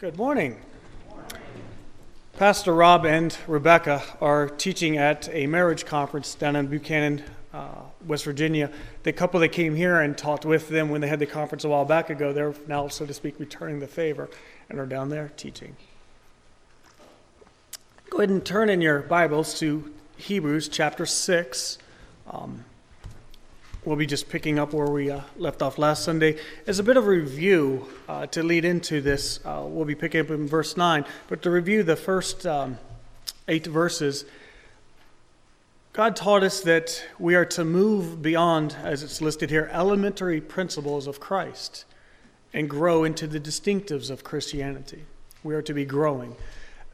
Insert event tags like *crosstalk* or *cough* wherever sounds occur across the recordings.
Good morning. Pastor Rob and Rebecca are teaching at a marriage conference down in Buckhannon, uh, West Virginia. The couple that came here and talked with them when they had the conference a while back ago, they're now, so to speak, returning the favor and are down there teaching. Go ahead and turn in your Bibles to Hebrews chapter 6. Um, we'll be just picking up where we uh, left off last Sunday. As a bit of a review uh, to lead into this, uh, we'll be picking up in verse 9. But to review the first um, eight verses, God taught us that we are to move beyond, as it's listed here, elementary principles of Christ and grow into the distinctives of Christianity. We are to be growing.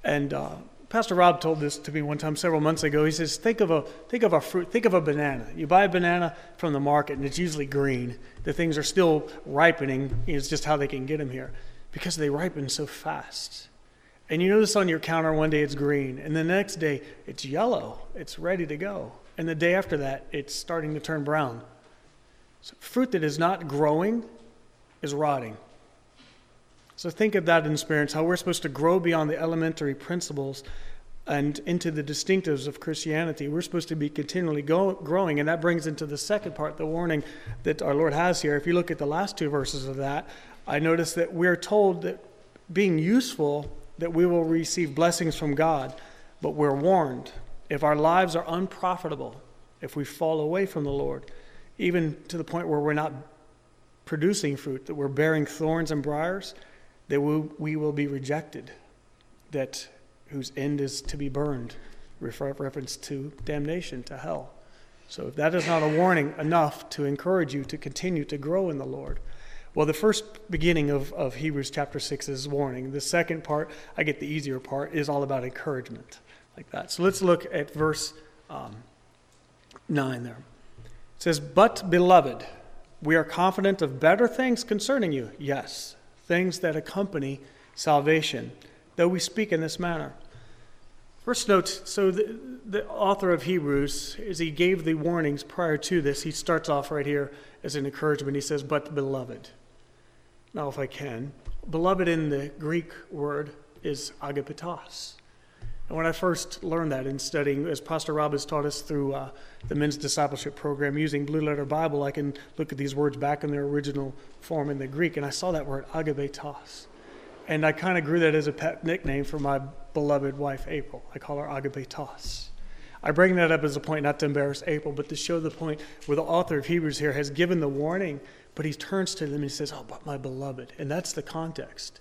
And uh, Pastor Rob told this to me one time several months ago. He says, "Think of a think of a fruit. Think of a banana. You buy a banana from the market, and it's usually green. The things are still ripening. It's just how they can get them here, because they ripen so fast. And you notice on your counter one day it's green, and the next day it's yellow. It's ready to go, and the day after that it's starting to turn brown. So fruit that is not growing is rotting. So think of that in experience, how we're supposed to grow beyond the elementary principles and into the distinctives of Christianity. We're supposed to be continually go, growing, and that brings into the second part, the warning that our Lord has here. If you look at the last two verses of that, I notice that we're told that being useful, that we will receive blessings from God, but we're warned if our lives are unprofitable, if we fall away from the Lord, even to the point where we're not producing fruit, that we're bearing thorns and briars that we will be rejected, that whose end is to be burned, refer, reference to damnation, to hell. So if that is not a warning enough to encourage you to continue to grow in the Lord, well, the first beginning of, of Hebrews chapter 6 is warning. The second part, I get the easier part, is all about encouragement, like that. So let's look at verse um, 9 there. It says, But, beloved, we are confident of better things concerning you. Yes, things that accompany salvation, though we speak in this manner. First note so the, the, author of Hebrews, as he gave the warnings prior to this, he starts off right here as an encouragement. He says, But beloved. Now, if I can, beloved in the Greek word is agapetos. And when I first learned that in studying, as Pastor Rob has taught us through uh, the men's discipleship program using Blue Letter Bible, I can look at these words back in their original form in the Greek, and I saw that word agapetos. And I kind of grew that as a pet nickname for my beloved wife, April. I call her agapetos. I bring that up as a point not to embarrass April, but to show the point where the author of Hebrews here has given the warning, but he turns to them and he says, Oh, but my beloved. And that's the context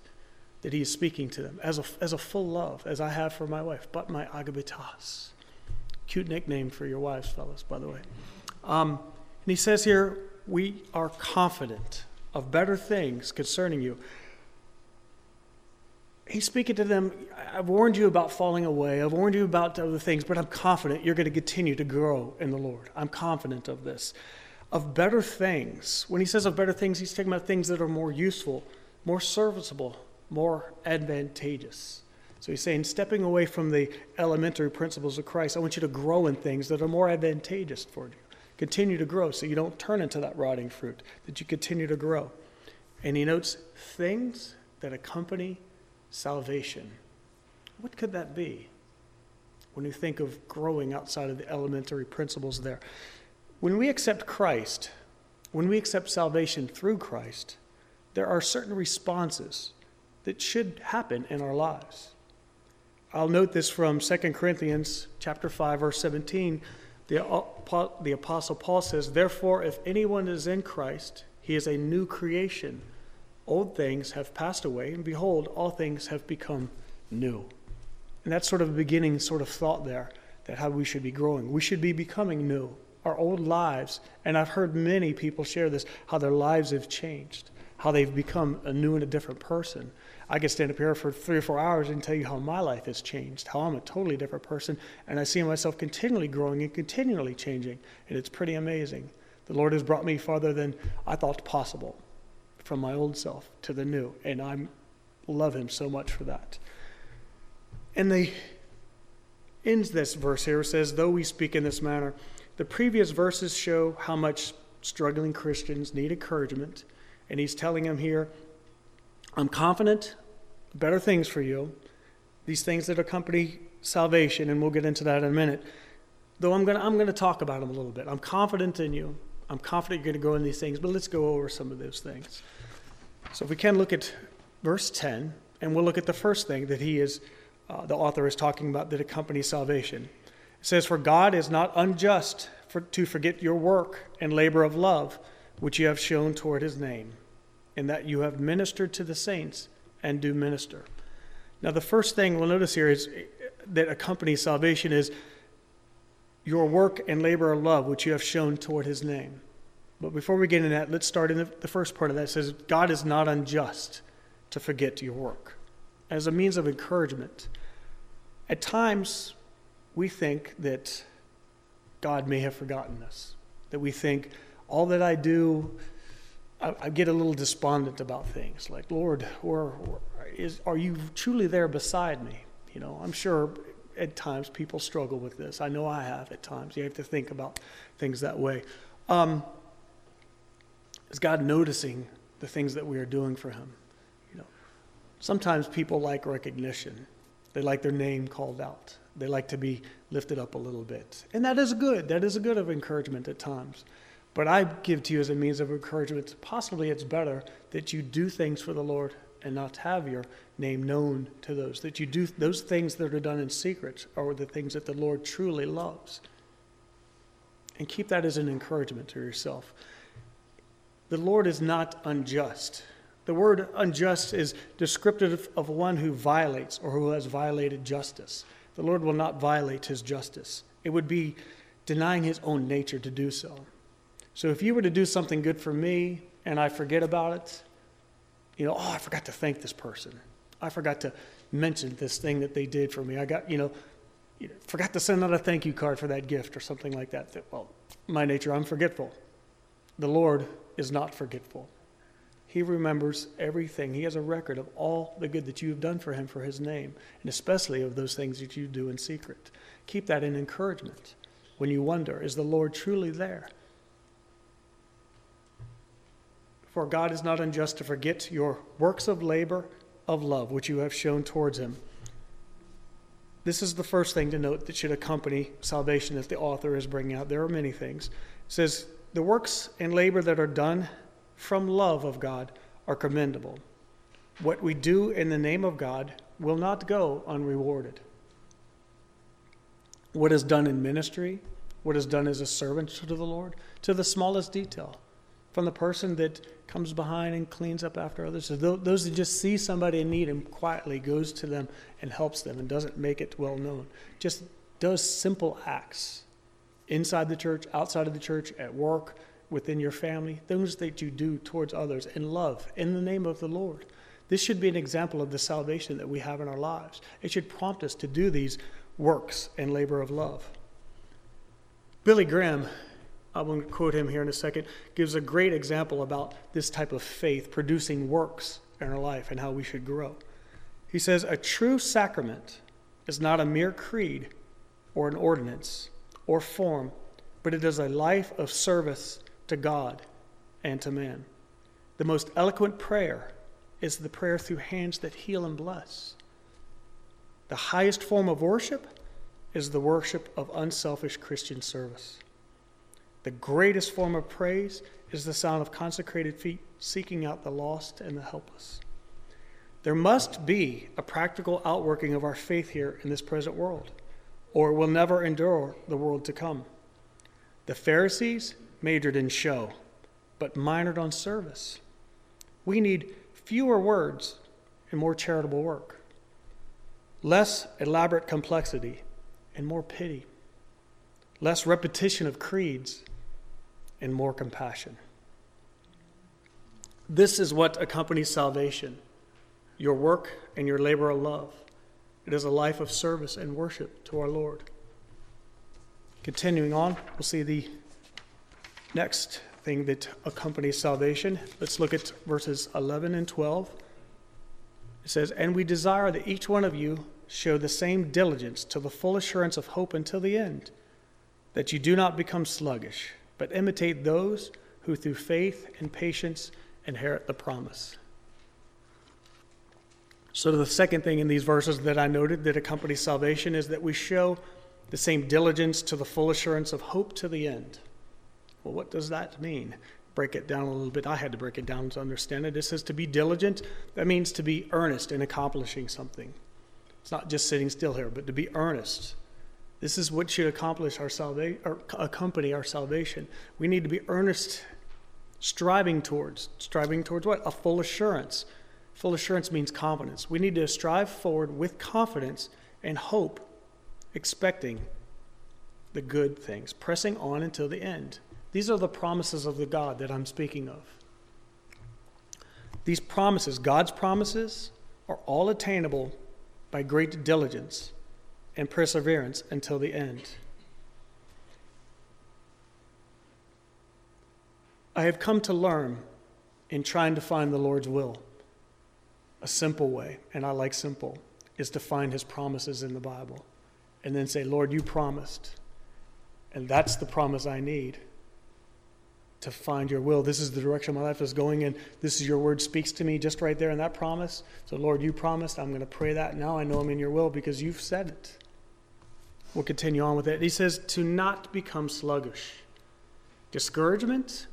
that he is speaking to them as a, as a full love, as I have for my wife, but my agapetos. Cute nickname for your wives, fellas, by the way. Um, and he says here, we are confident of better things concerning you. He's speaking to them. I've warned you about falling away. I've warned you about other things, but I'm confident you're going to continue to grow in the Lord. I'm confident of this. Of better things. When he says of better things, he's talking about things that are more useful, more serviceable, more advantageous. So he's saying, stepping away from the elementary principles of Christ, I want you to grow in things that are more advantageous for you. Continue to grow so you don't turn into that rotting fruit, that you continue to grow. And he notes things that accompany salvation. What could that be when you think of growing outside of the elementary principles there? When we accept Christ, when we accept salvation through Christ, there are certain responses that should happen in our lives. I'll note this from 2 Corinthians chapter 5 verse 17. The, the apostle Paul says, "Therefore if anyone is in Christ, he is a new creation. Old things have passed away, and behold, all things have become new." And that's sort of a beginning sort of thought there that how we should be growing. We should be becoming new. Our old lives, and I've heard many people share this, how their lives have changed, how they've become a new and a different person. I could stand up here for three or four hours and tell you how my life has changed, how I'm a totally different person, and I see myself continually growing and continually changing, and it's pretty amazing. The Lord has brought me farther than I thought possible from my old self to the new, and I love Him so much for that. And they ends this verse here says, "Though we speak in this manner," the previous verses show how much struggling Christians need encouragement, and he's telling them here I'm confident better things for you, these things that accompany salvation, and we'll get into that in a minute. Though I'm going to I'm going to talk about them a little bit. I'm confident in you. I'm confident you're going to go in these things, but let's go over some of those things. So if we can look at verse 10, and we'll look at the first thing that he is, uh, the author is talking about that accompanies salvation. It says, For God is not unjust for, to forget your work and labor of love, which you have shown toward his name, and that you have ministered to the saints and do minister. Now, the first thing we'll notice here is that accompanies salvation is your work and labor of love, which you have shown toward his name. But before we get into that, let's start in the, the first part of that. It says, God is not unjust to forget your work as a means of encouragement. At times, we think that God may have forgotten us, that we think all that I do, I, I get a little despondent about things. Like, Lord, or, is, are you truly there beside me? You know, I'm sure at times people struggle with this. I know I have at times. You have to think about things that way. Um, is God noticing the things that we are doing for Him? You know, sometimes people like recognition. They like their name called out. They like to be lifted up a little bit, and that is good. That is a good of encouragement at times. But I give to you as a means of encouragement. Possibly it's better that you do things for the Lord and not have your name known to those. That you do those things that are done in secret are the things that the Lord truly loves. And keep that as an encouragement to yourself. The Lord is not unjust. The word unjust is descriptive of one who violates or who has violated justice. The Lord will not violate his justice. It would be denying his own nature to do so. So if you were to do something good for me and I forget about it, you know, oh, I forgot to thank this person. I forgot to mention this thing that they did for me. I got, you know, forgot to send out a thank you card for that gift or something like that. Well, my nature, I'm forgetful. The Lord is not forgetful. He remembers everything. He has a record of all the good that you have done for him for his name, and especially of those things that you do in secret. Keep that in encouragement when you wonder, is the Lord truly there? For God is not unjust to forget your works of labor of love, which you have shown towards him. This is the first thing to note that should accompany salvation that the author is bringing out. There are many things. It says, The works and labor that are done from love of God are commendable. What we do in the name of God will not go unrewarded. What is done in ministry, what is done as a servant to the Lord, to the smallest detail, from the person that comes behind and cleans up after others. So those that just see somebody in need and quietly goes to them and helps them and doesn't make it well known. Just does simple acts inside the church, outside of the church, at work, within your family, things that you do towards others in love, in the name of the Lord. This should be an example of the salvation that we have in our lives. It should prompt us to do these works and labor of love. Billy Graham I'm going to quote him here in a second, gives a great example about this type of faith producing works in our life and how we should grow. He says, A true sacrament is not a mere creed or an ordinance or form, but it is a life of service to God and to man. The most eloquent prayer is the prayer through hands that heal and bless. The highest form of worship is the worship of unselfish Christian service. The greatest form of praise is the sound of consecrated feet seeking out the lost and the helpless. There must be a practical outworking of our faith here in this present world, or we'll never endure the world to come. The Pharisees majored in show, but minored on service. We need fewer words and more charitable work, less elaborate complexity and more pity, less repetition of creeds and more compassion. This is what accompanies salvation your work and your labor of love. It is a life of service and worship to our Lord. Continuing on, we'll see the next thing that accompanies salvation. Let's look at verses 11 and 12. It says, And we desire that each one of you show the same diligence to the full assurance of hope until the end, that you do not become sluggish but imitate those who through faith and patience inherit the promise. So, the second thing in these verses that I noted that accompanies salvation is that we show the same diligence to the full assurance of hope to the end. Well, what does that mean? Break it down a little bit. I had to break it down to understand it. It says to be diligent, that means to be earnest in accomplishing something. It's not just sitting still here, but to be earnest. This is what should accomplish our salvation or accompany our salvation. We need to be earnest, striving towards. Striving towards what? A full assurance. Full assurance means confidence. We need to strive forward with confidence and hope, expecting the good things, pressing on until the end. These are the promises of the God that I'm speaking of. These promises, God's promises, are all attainable by great diligence and perseverance until the end. I have come to learn in trying to find the Lord's will. A simple way, and I like simple, is to find his promises in the Bible and then say, Lord, you promised. And that's the promise I need to find your will. This is the direction my life is going in. This is your word speaks to me just right there in that promise. So, Lord, you promised. I'm going to pray that now. I know I'm in your will because you've said it. We'll continue on with it. He says, to not become sluggish. Discouragement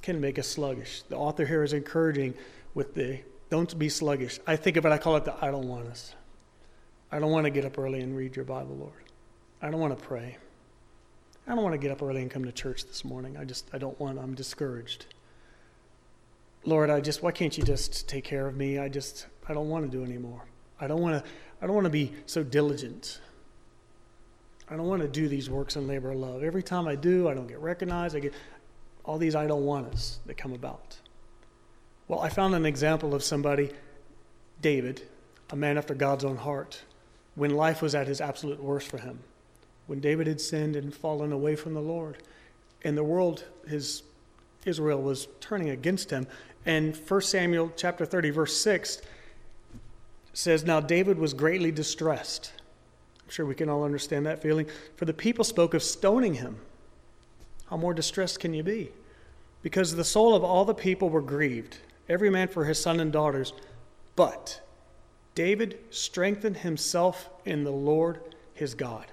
can make us sluggish. The author here is encouraging with the don't be sluggish. I think of it, I call it the I don't want us. I don't want to get up early and read your Bible, Lord. I don't want to pray. I don't want to get up early and come to church this morning. I just, I don't want, I'm discouraged. Lord, I just, why can't you just take care of me? I just, I don't want to do anymore. I don't want to, I don't want to be so diligent. I don't want to do these works in labor of love. Every time I do, I don't get recognized. I get all these I don't want us that come about. Well, I found an example of somebody, David, a man after God's own heart, when life was at his absolute worst for him when David had sinned and fallen away from the Lord. And the world, his Israel was turning against him. And 1 Samuel chapter 30, verse 6 says, Now David was greatly distressed. I'm sure we can all understand that feeling. For the people spoke of stoning him. How more distressed can you be? Because the soul of all the people were grieved, every man for his son and daughters. But David strengthened himself in the Lord his God.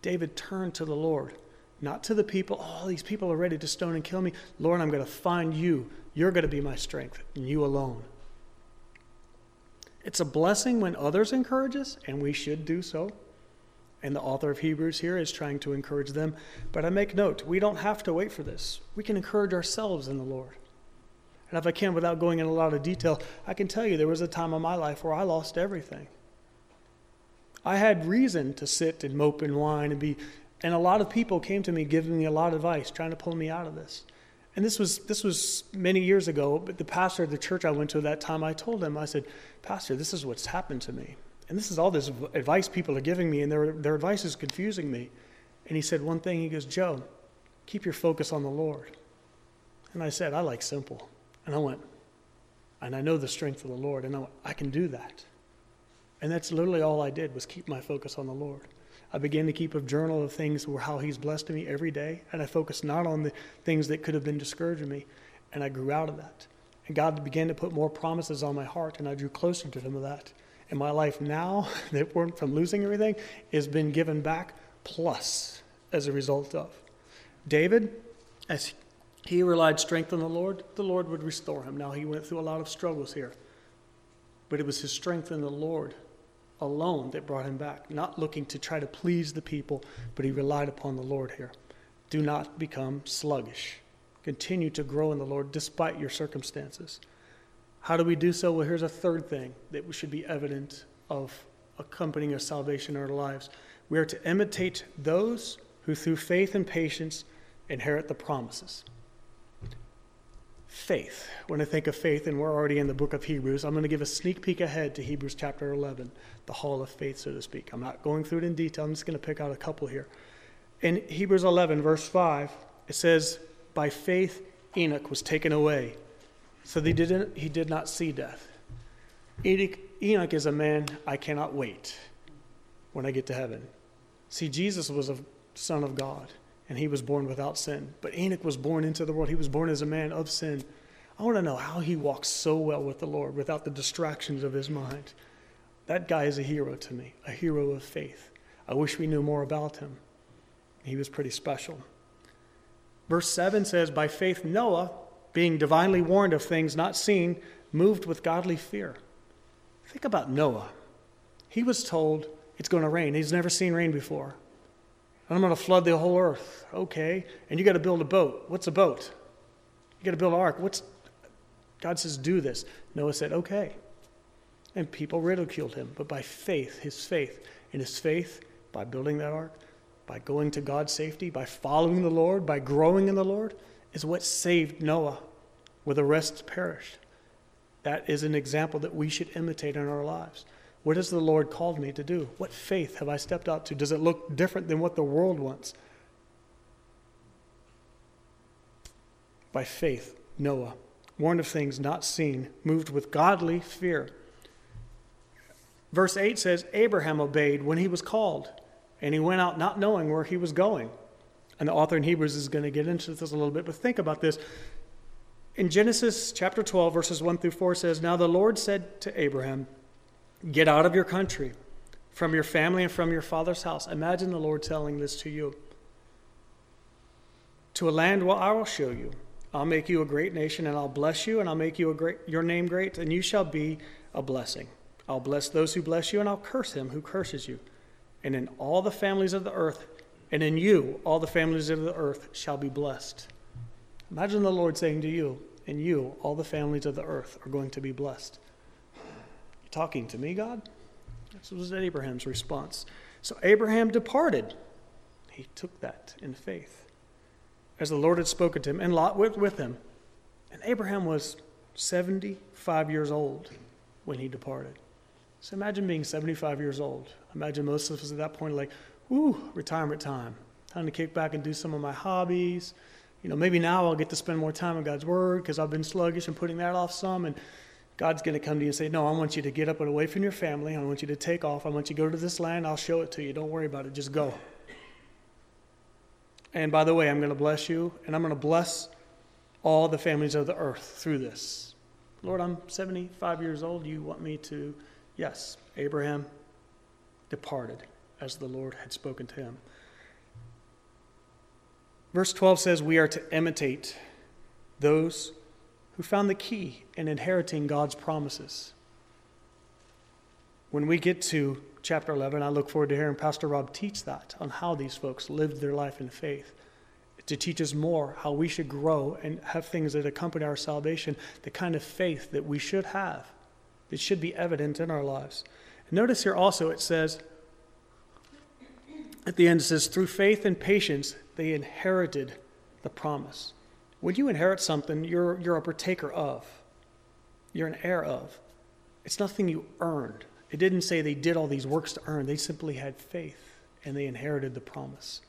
David turned to the Lord, not to the people. Oh, these people are ready to stone and kill me. Lord, I'm going to find you. You're going to be my strength, and you alone. It's a blessing when others encourage us, and we should do so. And the author of Hebrews here is trying to encourage them. But I make note, we don't have to wait for this. We can encourage ourselves in the Lord. And if I can, without going in a lot of detail, I can tell you there was a time in my life where I lost everything. I had reason to sit and mope and whine and be, and a lot of people came to me giving me a lot of advice, trying to pull me out of this. And this was this was many years ago. But the pastor of the church I went to at that time, I told him, I said, Pastor, this is what's happened to me, and this is all this advice people are giving me, and their their advice is confusing me. And he said one thing. He goes, Joe, keep your focus on the Lord. And I said, I like simple. And I went, and I know the strength of the Lord, and I went, I can do that. And that's literally all I did was keep my focus on the Lord. I began to keep a journal of things where how He's blessed me every day, and I focused not on the things that could have been discouraging me, and I grew out of that. And God began to put more promises on my heart, and I drew closer to Him of that. And my life now, *laughs* that went from losing everything, has been given back plus as a result of. David, as he relied strength on the Lord, the Lord would restore him. Now he went through a lot of struggles here, but it was his strength in the Lord alone that brought him back, not looking to try to please the people, but he relied upon the Lord here. Do not become sluggish. Continue to grow in the Lord despite your circumstances. How do we do so? Well, here's a third thing that should be evident of accompanying a salvation in our lives. We are to imitate those who, through faith and patience, inherit the promises faith. When I think of faith, and we're already in the book of Hebrews, I'm going to give a sneak peek ahead to Hebrews chapter 11, the hall of faith, so to speak. I'm not going through it in detail, I'm just going to pick out a couple here. In Hebrews 11, verse 5, it says, By faith Enoch was taken away, so he, didn't, he did not see death. Enoch, Enoch is a man I cannot wait when I get to heaven. See, Jesus was a son of God and he was born without sin. But Enoch was born into the world. He was born as a man of sin. I want to know how he walks so well with the Lord without the distractions of his mind. That guy is a hero to me, a hero of faith. I wish we knew more about him. He was pretty special. Verse 7 says, By faith, Noah, being divinely warned of things not seen, moved with godly fear. Think about Noah. He was told it's going to rain. He's never seen rain before. I'm going to flood the whole earth. Okay. And you got to build a boat. What's a boat? You got to build an ark. What's God says, do this. Noah said, okay. And people ridiculed him. But by faith, his faith, in his faith, by building that ark, by going to God's safety, by following the Lord, by growing in the Lord, is what saved Noah, where the rest perished. That is an example that we should imitate in our lives. What has the Lord called me to do? What faith have I stepped out to? Does it look different than what the world wants? By faith, Noah warned of things not seen, moved with godly fear. Verse 8 says, Abraham obeyed when he was called, and he went out not knowing where he was going. And the author in Hebrews is going to get into this a little bit, but think about this. In Genesis chapter 12, verses 1 through 4 says, Now the Lord said to Abraham, Get out of your country, from your family, and from your father's house. Imagine the Lord telling this to you. To a land where I will show you I'll make you a great nation, and I'll bless you, and I'll make you a great, your name great, and you shall be a blessing. I'll bless those who bless you, and I'll curse him who curses you. And in all the families of the earth, and in you, all the families of the earth shall be blessed. Imagine the Lord saying to you, and you, all the families of the earth are going to be blessed. You talking to me, God? This was Abraham's response. So Abraham departed. He took that in faith as the Lord had spoken to him, and Lot went with him. And Abraham was 75 years old when he departed. So imagine being 75 years old. Imagine most of us at that point like, ooh, retirement time. Time to kick back and do some of my hobbies. You know, maybe now I'll get to spend more time in God's Word because I've been sluggish and putting that off some. And God's going to come to you and say, No, I want you to get up and away from your family. I want you to take off. I want you to go to this land. I'll show it to you. Don't worry about it. Just go. And by the way, I'm going to bless you, and I'm going to bless all the families of the earth through this. Lord, I'm 75 years old. You want me to? Yes. Abraham departed as the Lord had spoken to him. Verse 12 says, We are to imitate those who found the key in inheriting God's promises. When we get to chapter 11. I look forward to hearing Pastor Rob teach that on how these folks lived their life in faith. To teach us more how we should grow and have things that accompany our salvation, the kind of faith that we should have, that should be evident in our lives. Notice here also it says, at the end, it says, through faith and patience, they inherited the promise. When you inherit something, you're, you're a partaker of, you're an heir of. It's nothing you earned. It didn't say they did all these works to earn, they simply had faith and they inherited the promise.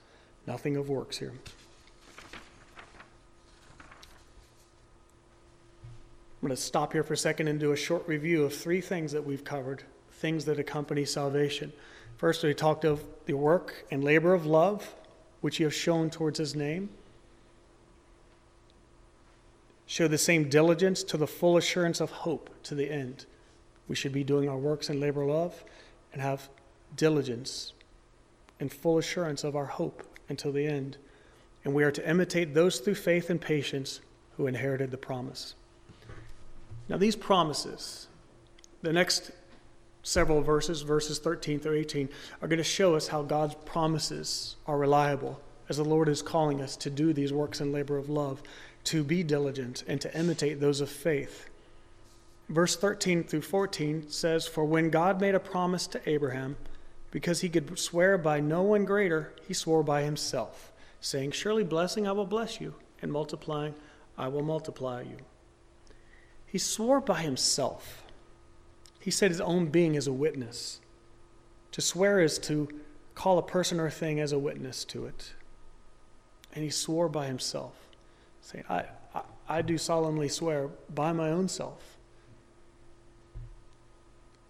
Nothing of works here. I'm going to stop here for a second and do a short review of three things that we've covered, things that accompany salvation. First, we talked of the work and labor of love, which you have shown towards his name. Show the same diligence to the full assurance of hope to the end. We should be doing our works in labor of love and have diligence and full assurance of our hope until the end. And we are to imitate those through faith and patience who inherited the promise. Now, these promises, the next several verses, verses 13 through 18, are going to show us how God's promises are reliable as the Lord is calling us to do these works in labor of love, to be diligent, and to imitate those of faith verse 13 through 14 says, For when God made a promise to Abraham, because he could swear by no one greater, he swore by himself, saying, Surely blessing I will bless you, and multiplying I will multiply you. He swore by himself. He said his own being is a witness. To swear is to call a person or thing as a witness to it. And he swore by himself, saying, I, I, I do solemnly swear by my own self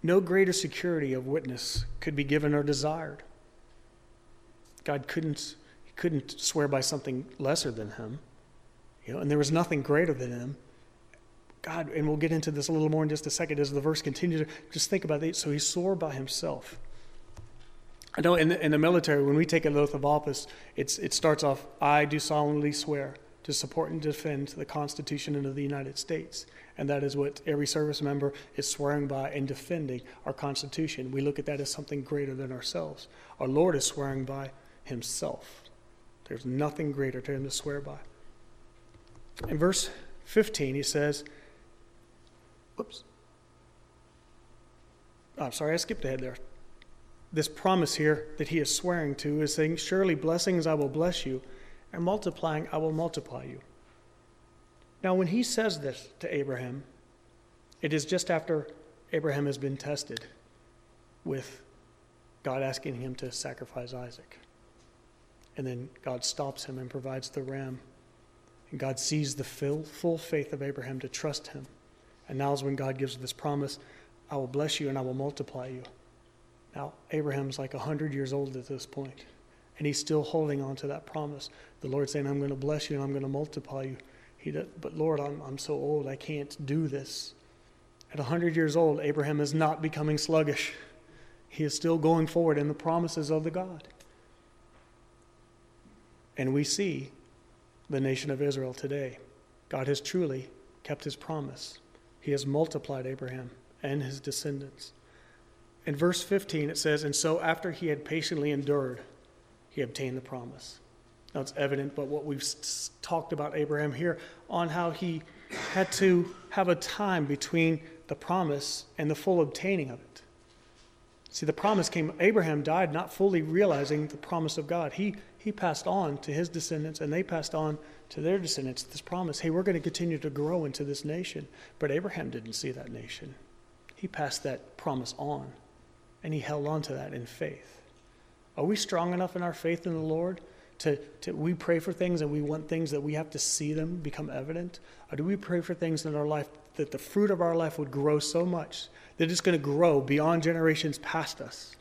no greater security of witness could be given or desired. God couldn't, he couldn't swear by something lesser than him, you know, and there was nothing greater than him. God, and we'll get into this a little more in just a second as the verse continues. Just think about it. So he swore by himself. I know in the, in the military, when we take an oath of office, it's, it starts off, I do solemnly swear to support and defend the Constitution of the United States. And that is what every service member is swearing by and defending our Constitution. We look at that as something greater than ourselves. Our Lord is swearing by himself. There's nothing greater to him to swear by. In verse 15, he says, Whoops. Oh, I'm sorry, I skipped ahead there. This promise here that he is swearing to is saying, Surely blessings I will bless you, and multiplying I will multiply you. Now, when he says this to Abraham, it is just after Abraham has been tested with God asking him to sacrifice Isaac. And then God stops him and provides the ram. And God sees the full, full faith of Abraham to trust him. And now is when God gives this promise I will bless you and I will multiply you. Now, Abraham's like 100 years old at this point, and he's still holding on to that promise. The Lord saying, I'm going to bless you and I'm going to multiply you. He does, but Lord, I'm, I'm so old, I can't do this. At 100 years old, Abraham is not becoming sluggish. He is still going forward in the promises of the God. And we see the nation of Israel today. God has truly kept his promise. He has multiplied Abraham and his descendants. In verse 15, it says, And so after he had patiently endured, he obtained the promise. Now it's evident, but what we've talked about Abraham here on how he had to have a time between the promise and the full obtaining of it. See, the promise came, Abraham died not fully realizing the promise of God. He, he passed on to his descendants, and they passed on to their descendants this promise hey, we're going to continue to grow into this nation. But Abraham didn't see that nation. He passed that promise on, and he held on to that in faith. Are we strong enough in our faith in the Lord to, to we pray for things and we want things that we have to see them become evident? Or do we pray for things in our life that the fruit of our life would grow so much that it's going to grow beyond generations past us?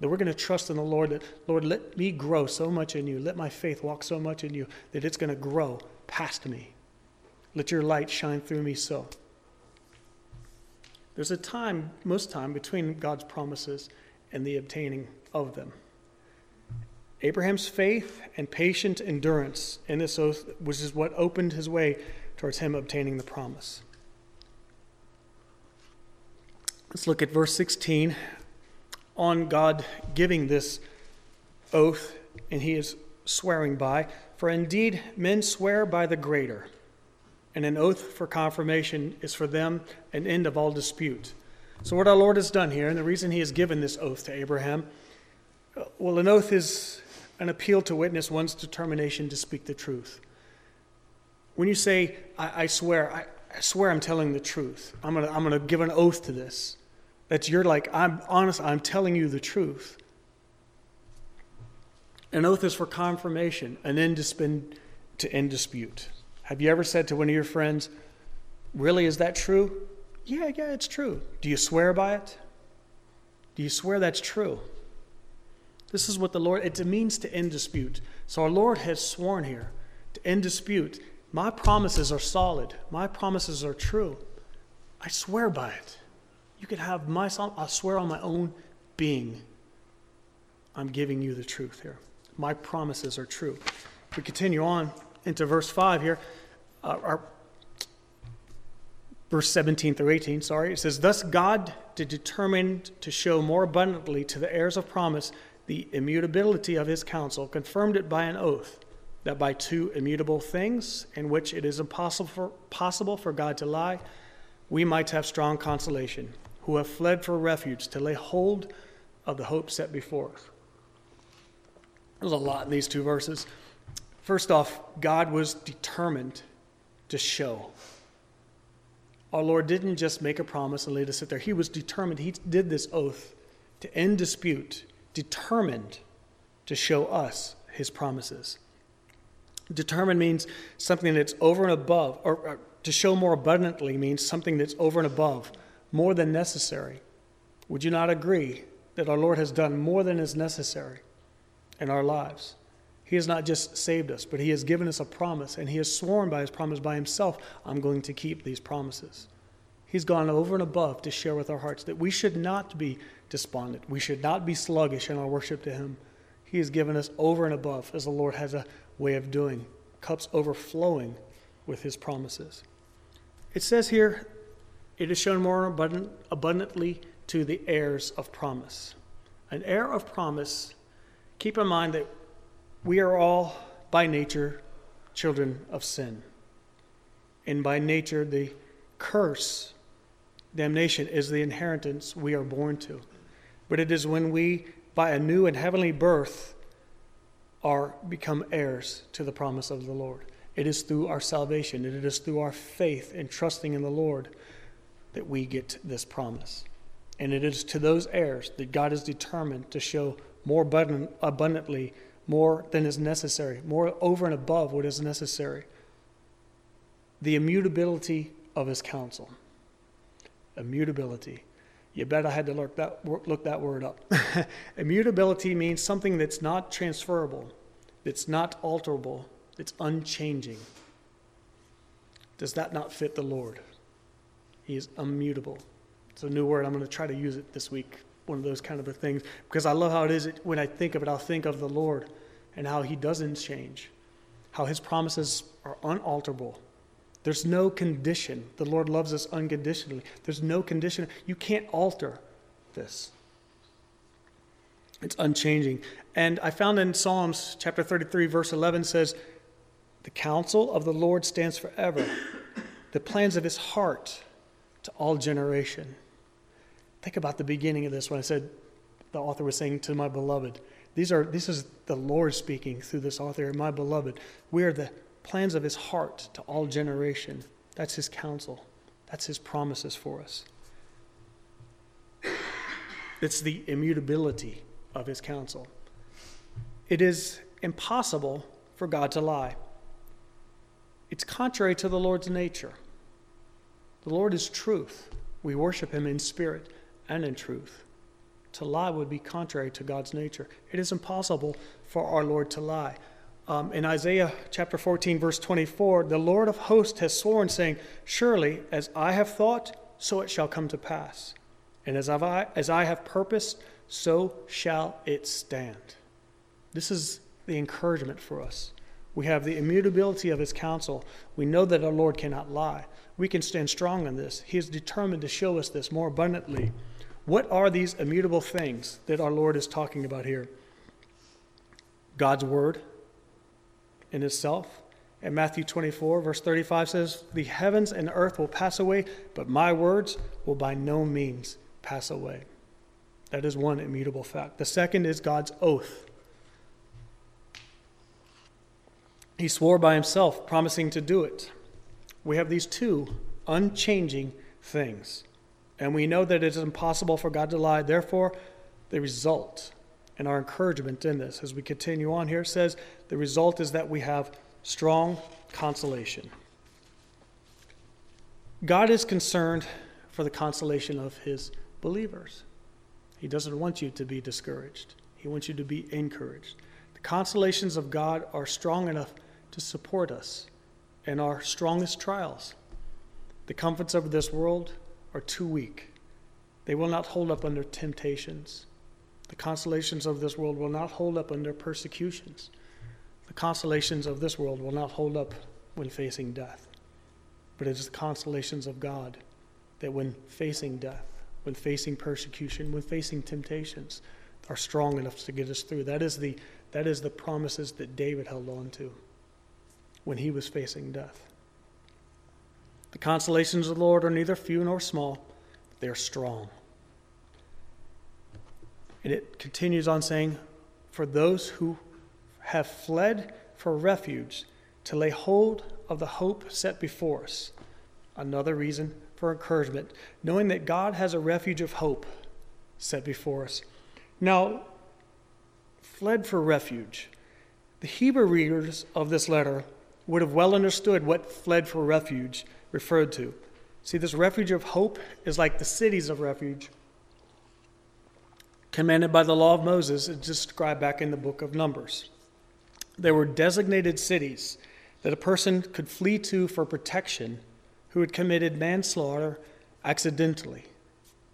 That we're going to trust in the Lord that, Lord, let me grow so much in you. Let my faith walk so much in you that it's going to grow past me. Let your light shine through me so. There's a time, most time, between God's promises and the obtaining of them. Abraham's faith and patient endurance in this oath, which is what opened his way towards him obtaining the promise. Let's look at verse 16 on God giving this oath, and he is swearing by. For indeed, men swear by the greater, and an oath for confirmation is for them an end of all dispute. So, what our Lord has done here, and the reason he has given this oath to Abraham, well, an oath is an appeal to witness one's determination to speak the truth. When you say, I, I swear, I, I, swear I'm telling the truth, I'm going to I'm to give an oath to this. That you're like, I'm honest, I'm telling you the truth. An oath is for confirmation, an end to end dispute. Have you ever said to one of your friends, Really, is that true? Yeah, yeah, it's true. Do you swear by it? Do you swear that's true? This is what the Lord, it means to end dispute. So our Lord has sworn here to end dispute. My promises are solid, my promises are true. I swear by it. You could have my son, I swear on my own being. I'm giving you the truth here. My promises are true. we continue on into verse 5 here, uh, our, verse 17 through 18, sorry, it says, Thus God did determine to show more abundantly to the heirs of promise the immutability of his counsel, confirmed it by an oath, that by two immutable things, in which it is impossible for, possible for God to lie, we might have strong consolation who have fled for refuge to lay hold of the hope set before us. There's a lot in these two verses. First off, God was determined to show. Our Lord didn't just make a promise and lead us sit there. He was determined. He did this oath to end dispute, determined to show us his promises. Determined means something that's over and above, or, or to show more abundantly means something that's over and above more than necessary. Would you not agree that our Lord has done more than is necessary in our lives? He has not just saved us, but He has given us a promise, and He has sworn by His promise by Himself, I'm going to keep these promises. He's gone over and above to share with our hearts that we should not be despondent. We should not be sluggish in our worship to Him. He has given us over and above, as the Lord has a way of doing, cups overflowing with His promises. It says here, it is shown more abundant, abundantly to the heirs of promise. An heir of promise, keep in mind that we are all, by nature, children of sin. And by nature, the curse, damnation, is the inheritance we are born to. But it is when we, by a new and heavenly birth, are become heirs to the promise of the Lord. It is through our salvation, and it is through our faith and trusting in the Lord that we get this promise. And it is to those heirs that God is determined to show more abundantly more than is necessary, more over and above what is necessary. The immutability of his counsel. Immutability. You bet I had to look that, look that word up. *laughs* Immutability means something that's not transferable, that's not alterable, that's unchanging. Does that not fit the Lord? He is immutable. It's a new word. I'm going to try to use it this week one of those kind of things because I love how it is when I think of it, I'll think of the Lord and how He doesn't change, how His promises are unalterable. There's no condition. The Lord loves us unconditionally. There's no condition. You can't alter this. It's unchanging. And I found in Psalms chapter 33, verse 11 says, The counsel of the Lord stands forever, the plans of his heart to all generation. Think about the beginning of this when I said the author was saying to my beloved. These are this is the Lord speaking through this author, my beloved. We are the plans of his heart to all generation. That's his counsel. That's his promises for us. It's the immutability of his counsel. It is impossible for God to lie. It's contrary to the Lord's nature. The Lord is truth. We worship him in spirit and in truth. To lie would be contrary to God's nature. It is impossible for our Lord to lie. Um, in Isaiah chapter 14, verse 24, the Lord of hosts has sworn, saying, Surely as I have thought, so it shall come to pass. And as I, as I have purposed, so shall it stand. This is the encouragement for us. We have the immutability of his counsel. We know that our Lord cannot lie. We can stand strong in this. He is determined to show us this more abundantly. What are these immutable things that our Lord is talking about here? God's word in itself. And Matthew 24, verse 35 says, The heavens and earth will pass away, but my words will by no means pass away. That is one immutable fact. The second is God's oath. He swore by himself, promising to do it. We have these two unchanging things. And we know that it is impossible for God to lie. Therefore, the result and our encouragement in this, as we continue on here, says the result is that we have strong consolation. God is concerned for the consolation of his believers. He doesn't want you to be discouraged, he wants you to be encouraged. The consolations of God are strong enough to support us in our strongest trials. The comforts of this world are too weak. They will not hold up under temptations. The consolations of this world will not hold up under persecutions. The consolations of this world will not hold up when facing death. But it is the consolations of God that when facing death, when facing persecution, when facing temptations, are strong enough to get us through. That is the, that is the promises that David held on to when he was facing death. The consolations of the Lord are neither few nor small, they're strong. And it continues on saying, For those who have fled for refuge, to lay hold of the hope set before us. Another reason for encouragement, knowing that God has a refuge of hope set before us. Now, fled for refuge. The Hebrew readers of this letter would have well understood what fled for refuge referred to. See, this refuge of hope is like the cities of refuge commanded by the law of Moses, it's described back in the book of Numbers. There were designated cities that a person could flee to for protection who had committed manslaughter accidentally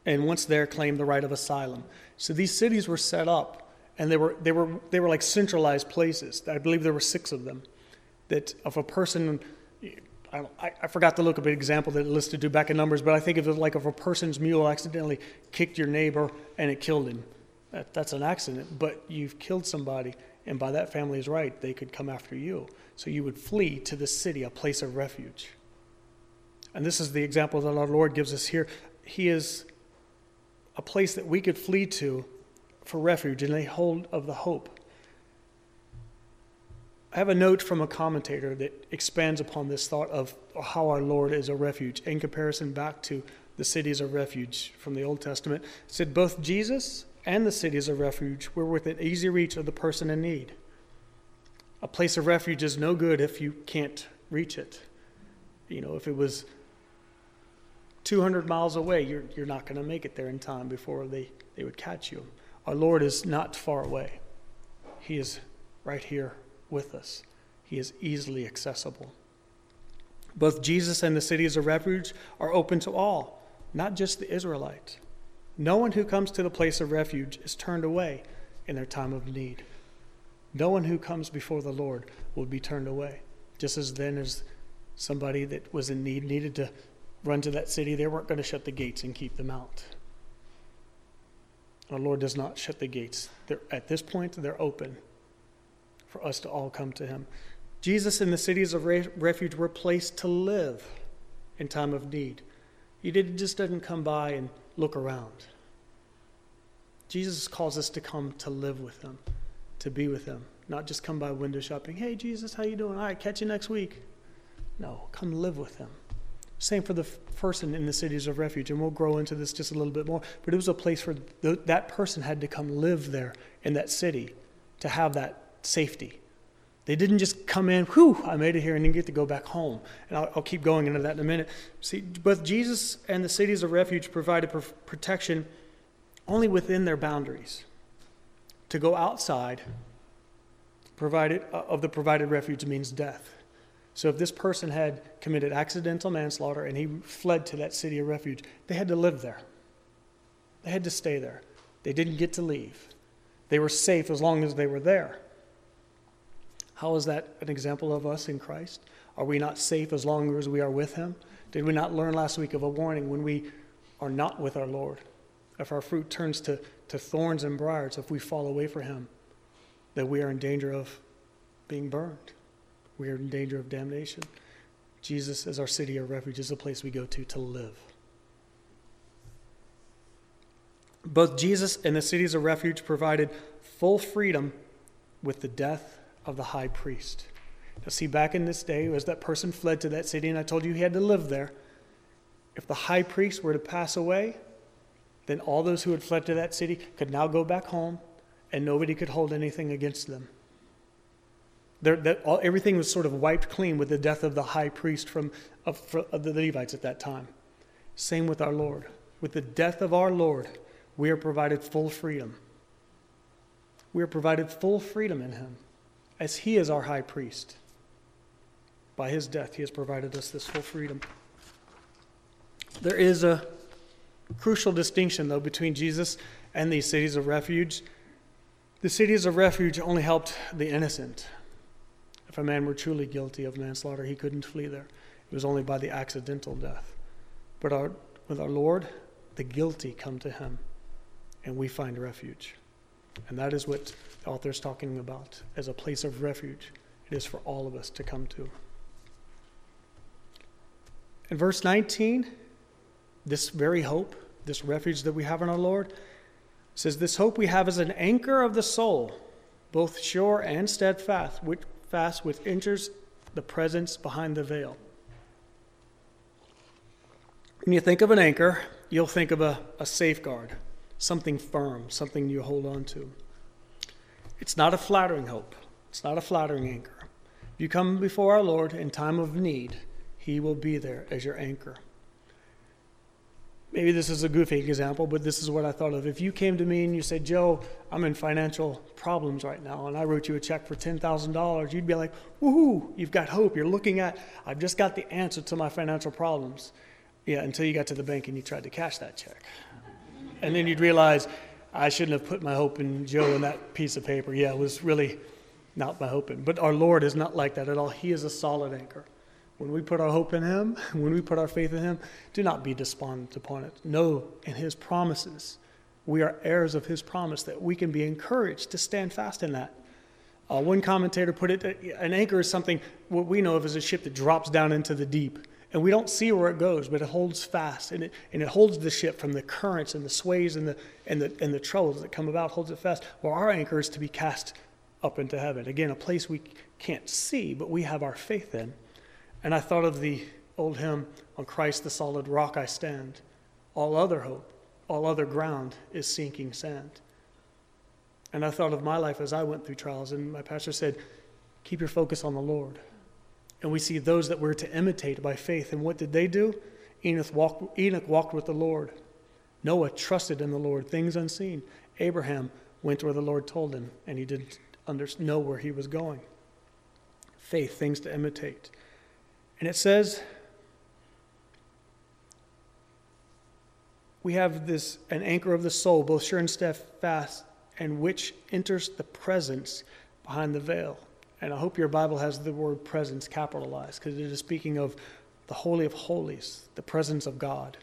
and once there claimed the right of asylum. So these cities were set up and they were, they were, they were like centralized places. I believe there were six of them. That if a person, I, I forgot to look up an example that it listed to back in Numbers, but I think of it like if a person's mule accidentally kicked your neighbor and it killed him. That, that's an accident, but you've killed somebody, and by that family's right, they could come after you. So you would flee to the city, a place of refuge. And this is the example that our Lord gives us here. He is a place that we could flee to for refuge and lay hold of the hope. I have a note from a commentator that expands upon this thought of how our Lord is a refuge in comparison back to the cities of refuge from the Old Testament. It said both Jesus and the cities of refuge were within easy reach of the person in need. A place of refuge is no good if you can't reach it. You know, if it was 200 miles away, you're, you're not going to make it there in time before they, they would catch you. Our Lord is not far away, He is right here with us. He is easily accessible. Both Jesus and the cities of refuge are open to all, not just the Israelites. No one who comes to the place of refuge is turned away in their time of need. No one who comes before the Lord will be turned away. Just as then as somebody that was in need needed to run to that city, they weren't going to shut the gates and keep them out. Our Lord does not shut the gates. They're, at this point, they're open for us to all come to Him. Jesus and the cities of refuge were placed to live in time of need. He did, just doesn't come by and look around. Jesus calls us to come to live with Him, to be with Him, not just come by window shopping. Hey, Jesus, how you doing? All right, catch you next week. No, come live with Him. Same for the person in the cities of refuge, and we'll grow into this just a little bit more. But it was a place where the, that person had to come live there in that city to have that safety. They didn't just come in, whew, I made it here, and then get to go back home. And I'll, I'll keep going into that in a minute. See, both Jesus and the cities of refuge provided protection only within their boundaries. To go outside provided, uh, of the provided refuge means death. So if this person had committed accidental manslaughter and he fled to that city of refuge, they had to live there. They had to stay there. They didn't get to leave. They were safe as long as they were there. How is that an example of us in Christ? Are we not safe as long as we are with Him? Did we not learn last week of a warning when we are not with our Lord? If our fruit turns to, to thorns and briars, if we fall away from Him, that we are in danger of being burned we are in danger of damnation. Jesus, as our city of refuge, is the place we go to to live. Both Jesus and the cities of refuge provided full freedom with the death of the high priest. Now, see, back in this day, as that person fled to that city, and I told you he had to live there, if the high priest were to pass away, then all those who had fled to that city could now go back home, and nobody could hold anything against them that all, everything was sort of wiped clean with the death of the high priest from of, of the Levites at that time. Same with our Lord. With the death of our Lord, we are provided full freedom. We are provided full freedom in Him, as He is our high priest. By His death, He has provided us this full freedom. There is a crucial distinction, though, between Jesus and these cities of refuge. The cities of refuge only helped the innocent. If a man were truly guilty of manslaughter, he couldn't flee there. It was only by the accidental death. But our, with our Lord, the guilty come to him, and we find refuge. And that is what the author is talking about as a place of refuge. It is for all of us to come to. In verse 19, this very hope, this refuge that we have in our Lord, says, This hope we have is an anchor of the soul, both sure and steadfast, which, fast which enters the presence behind the veil. When you think of an anchor, you'll think of a, a safeguard, something firm, something you hold on to. It's not a flattering hope, it's not a flattering anchor. If you come before our Lord in time of need, He will be there as your anchor. maybe this is a goofy example, but this is what I thought of. If you came to me and you said, Joe, I'm in financial problems right now, and I wrote you a check for $10,000, you'd be like, woohoo, you've got hope. You're looking at, I've just got the answer to my financial problems. Yeah, until you got to the bank and you tried to cash that check. And then you'd realize, I shouldn't have put my hope in Joe in that piece of paper. Yeah, it was really not my hope in. But our Lord is not like that at all. He is a solid anchor. When we put our hope in Him, *laughs* when we put our faith in Him, do not be despondent upon it. Know in His promises. We are heirs of His promise that we can be encouraged to stand fast in that. Uh, one commentator put it an anchor is something, what we know of as a ship that drops down into the deep and we don't see where it goes, but it holds fast, and it, and it holds the ship from the currents and the sways and the, and, the, and the troubles that come about, holds it fast. Well, our anchor is to be cast up into heaven. Again, a place we can't see, but we have our faith in. And I thought of the old hymn, On Christ the solid rock I stand. All other hope, all other ground is sinking sand. And I thought of my life as I went through trials, and my pastor said, Keep your focus on the Lord. And we see those that were to imitate by faith. And what did they do? Enoch walked, Enoch walked with the Lord. Noah trusted in the Lord, things unseen. Abraham went where the Lord told him, and he didn't under, know where he was going. Faith, things to imitate. And it says, we have this an anchor of the soul, both sure and steadfast, and which enters the presence behind the veil. And I hope your Bible has the word presence capitalized because it is speaking of the Holy of Holies, the presence of God.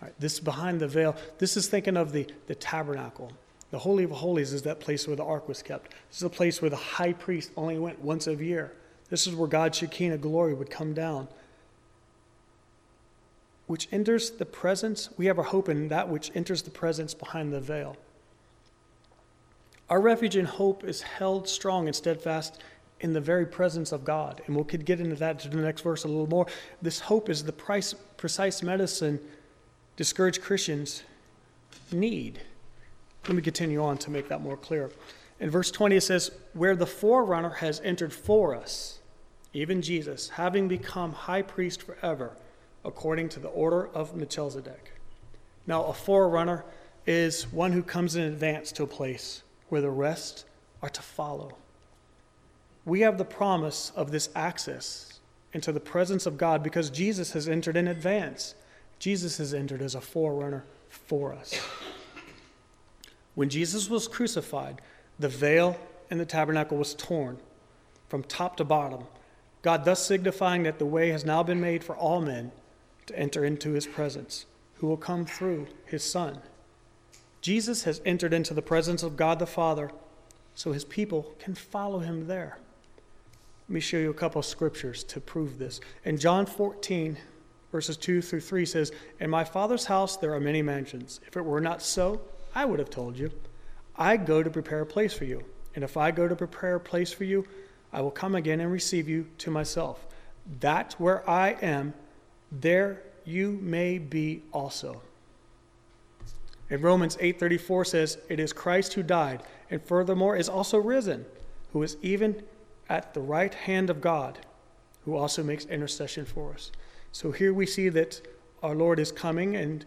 All right, this behind the veil, this is thinking of the, the tabernacle. The Holy of Holies is that place where the ark was kept. This is a place where the high priest only went once a year. This is where God's Shekinah glory would come down. Which enters the presence, we have our hope in that which enters the presence behind the veil. Our refuge and hope is held strong and steadfast in the very presence of God. And we'll get into that to the next verse a little more. This hope is the price, precise medicine discouraged Christians need. Let me continue on to make that more clear. In verse 20, it says, Where the forerunner has entered for us, even Jesus, having become high priest forever, according to the order of Melchizedek. Now, a forerunner is one who comes in advance to a place where the rest are to follow. We have the promise of this access into the presence of God because Jesus has entered in advance. Jesus has entered as a forerunner for us. When Jesus was crucified, the veil in the tabernacle was torn from top to bottom, God thus signifying that the way has now been made for all men to enter into his presence, who will come through his Son. Jesus has entered into the presence of God the Father so his people can follow him there. Let me show you a couple of scriptures to prove this. In John 14, verses 2 through 3 says, In my Father's house there are many mansions. If it were not so, I would have told you. I go to prepare a place for you. And if I go to prepare a place for you, I will come again and receive you to myself. That where I am, there you may be also. And Romans 8:34 says, "It is Christ who died, and furthermore is also risen, who is even at the right hand of God, who also makes intercession for us." So here we see that our Lord is coming and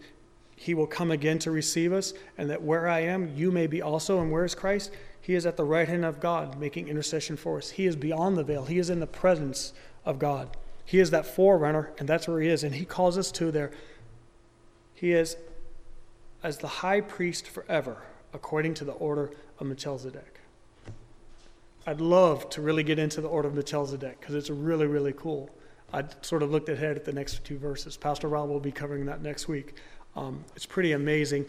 he will come again to receive us, and that where I am, you may be also. And where is Christ? He is at the right hand of God, making intercession for us. He is beyond the veil, He is in the presence of God. He is that forerunner, and that's where He is. And He calls us to there. He is as the high priest forever, according to the order of Melchizedek. I'd love to really get into the order of Melchizedek because it's really, really cool. I sort of looked ahead at the next two verses. Pastor Rob will be covering that next week. Um, it's pretty amazing.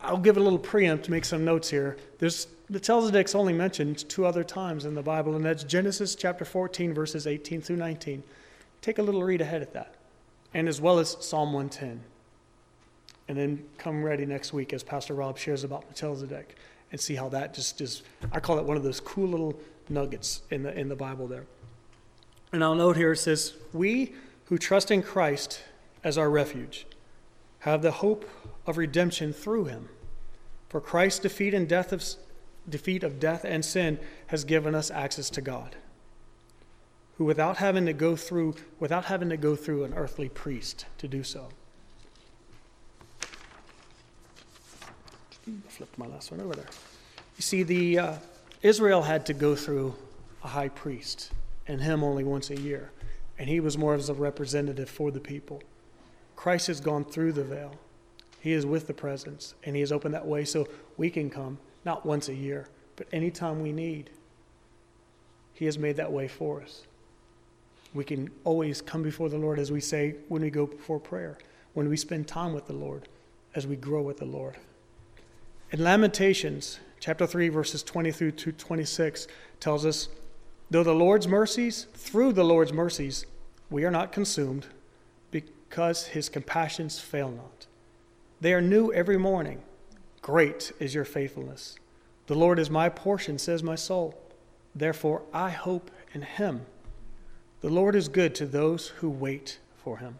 I'll give a little preempt to make some notes here. There's Melchizedek's only mentioned two other times in the Bible, and that's Genesis chapter 14, verses 18 through 19. Take a little read ahead at that, and as well as Psalm 110. And then come ready next week as Pastor Rob shares about Melchizedek and see how that just is, I call it one of those cool little nuggets in the, in the Bible there. And I'll note here it says, We who trust in Christ as our refuge have the hope of redemption through him. For Christ's defeat and death of, defeat of death and sin has given us access to God, who without having to go through without having to go through an earthly priest to do so. Flip my last one over there. You see, the uh, Israel had to go through a high priest, and him only once a year, and he was more as a representative for the people. Christ has gone through the veil. He is with the presence, and he has opened that way so we can come not once a year, but anytime we need. He has made that way for us. We can always come before the Lord as we say when we go before prayer, when we spend time with the Lord, as we grow with the Lord. In Lamentations, chapter 3, verses 20 through 26, tells us Though the Lord's mercies, through the Lord's mercies, we are not consumed, because his compassions fail not. They are new every morning. Great is your faithfulness. The Lord is my portion, says my soul. Therefore, I hope in him. The Lord is good to those who wait for him,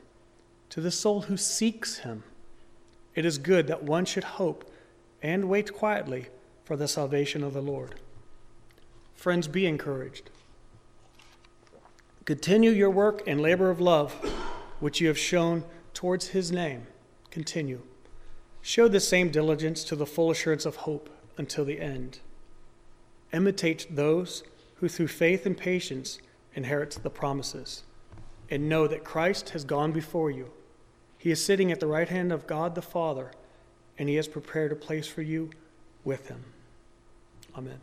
to the soul who seeks him. It is good that one should hope and wait quietly for the salvation of the Lord. Friends, be encouraged. Continue your work and labor of love, which you have shown towards his name. Continue. Show the same diligence to the full assurance of hope until the end. Imitate those who, through faith and patience, inherit the promises. And know that Christ has gone before you. He is sitting at the right hand of God the Father, and he has prepared a place for you with him. Amen.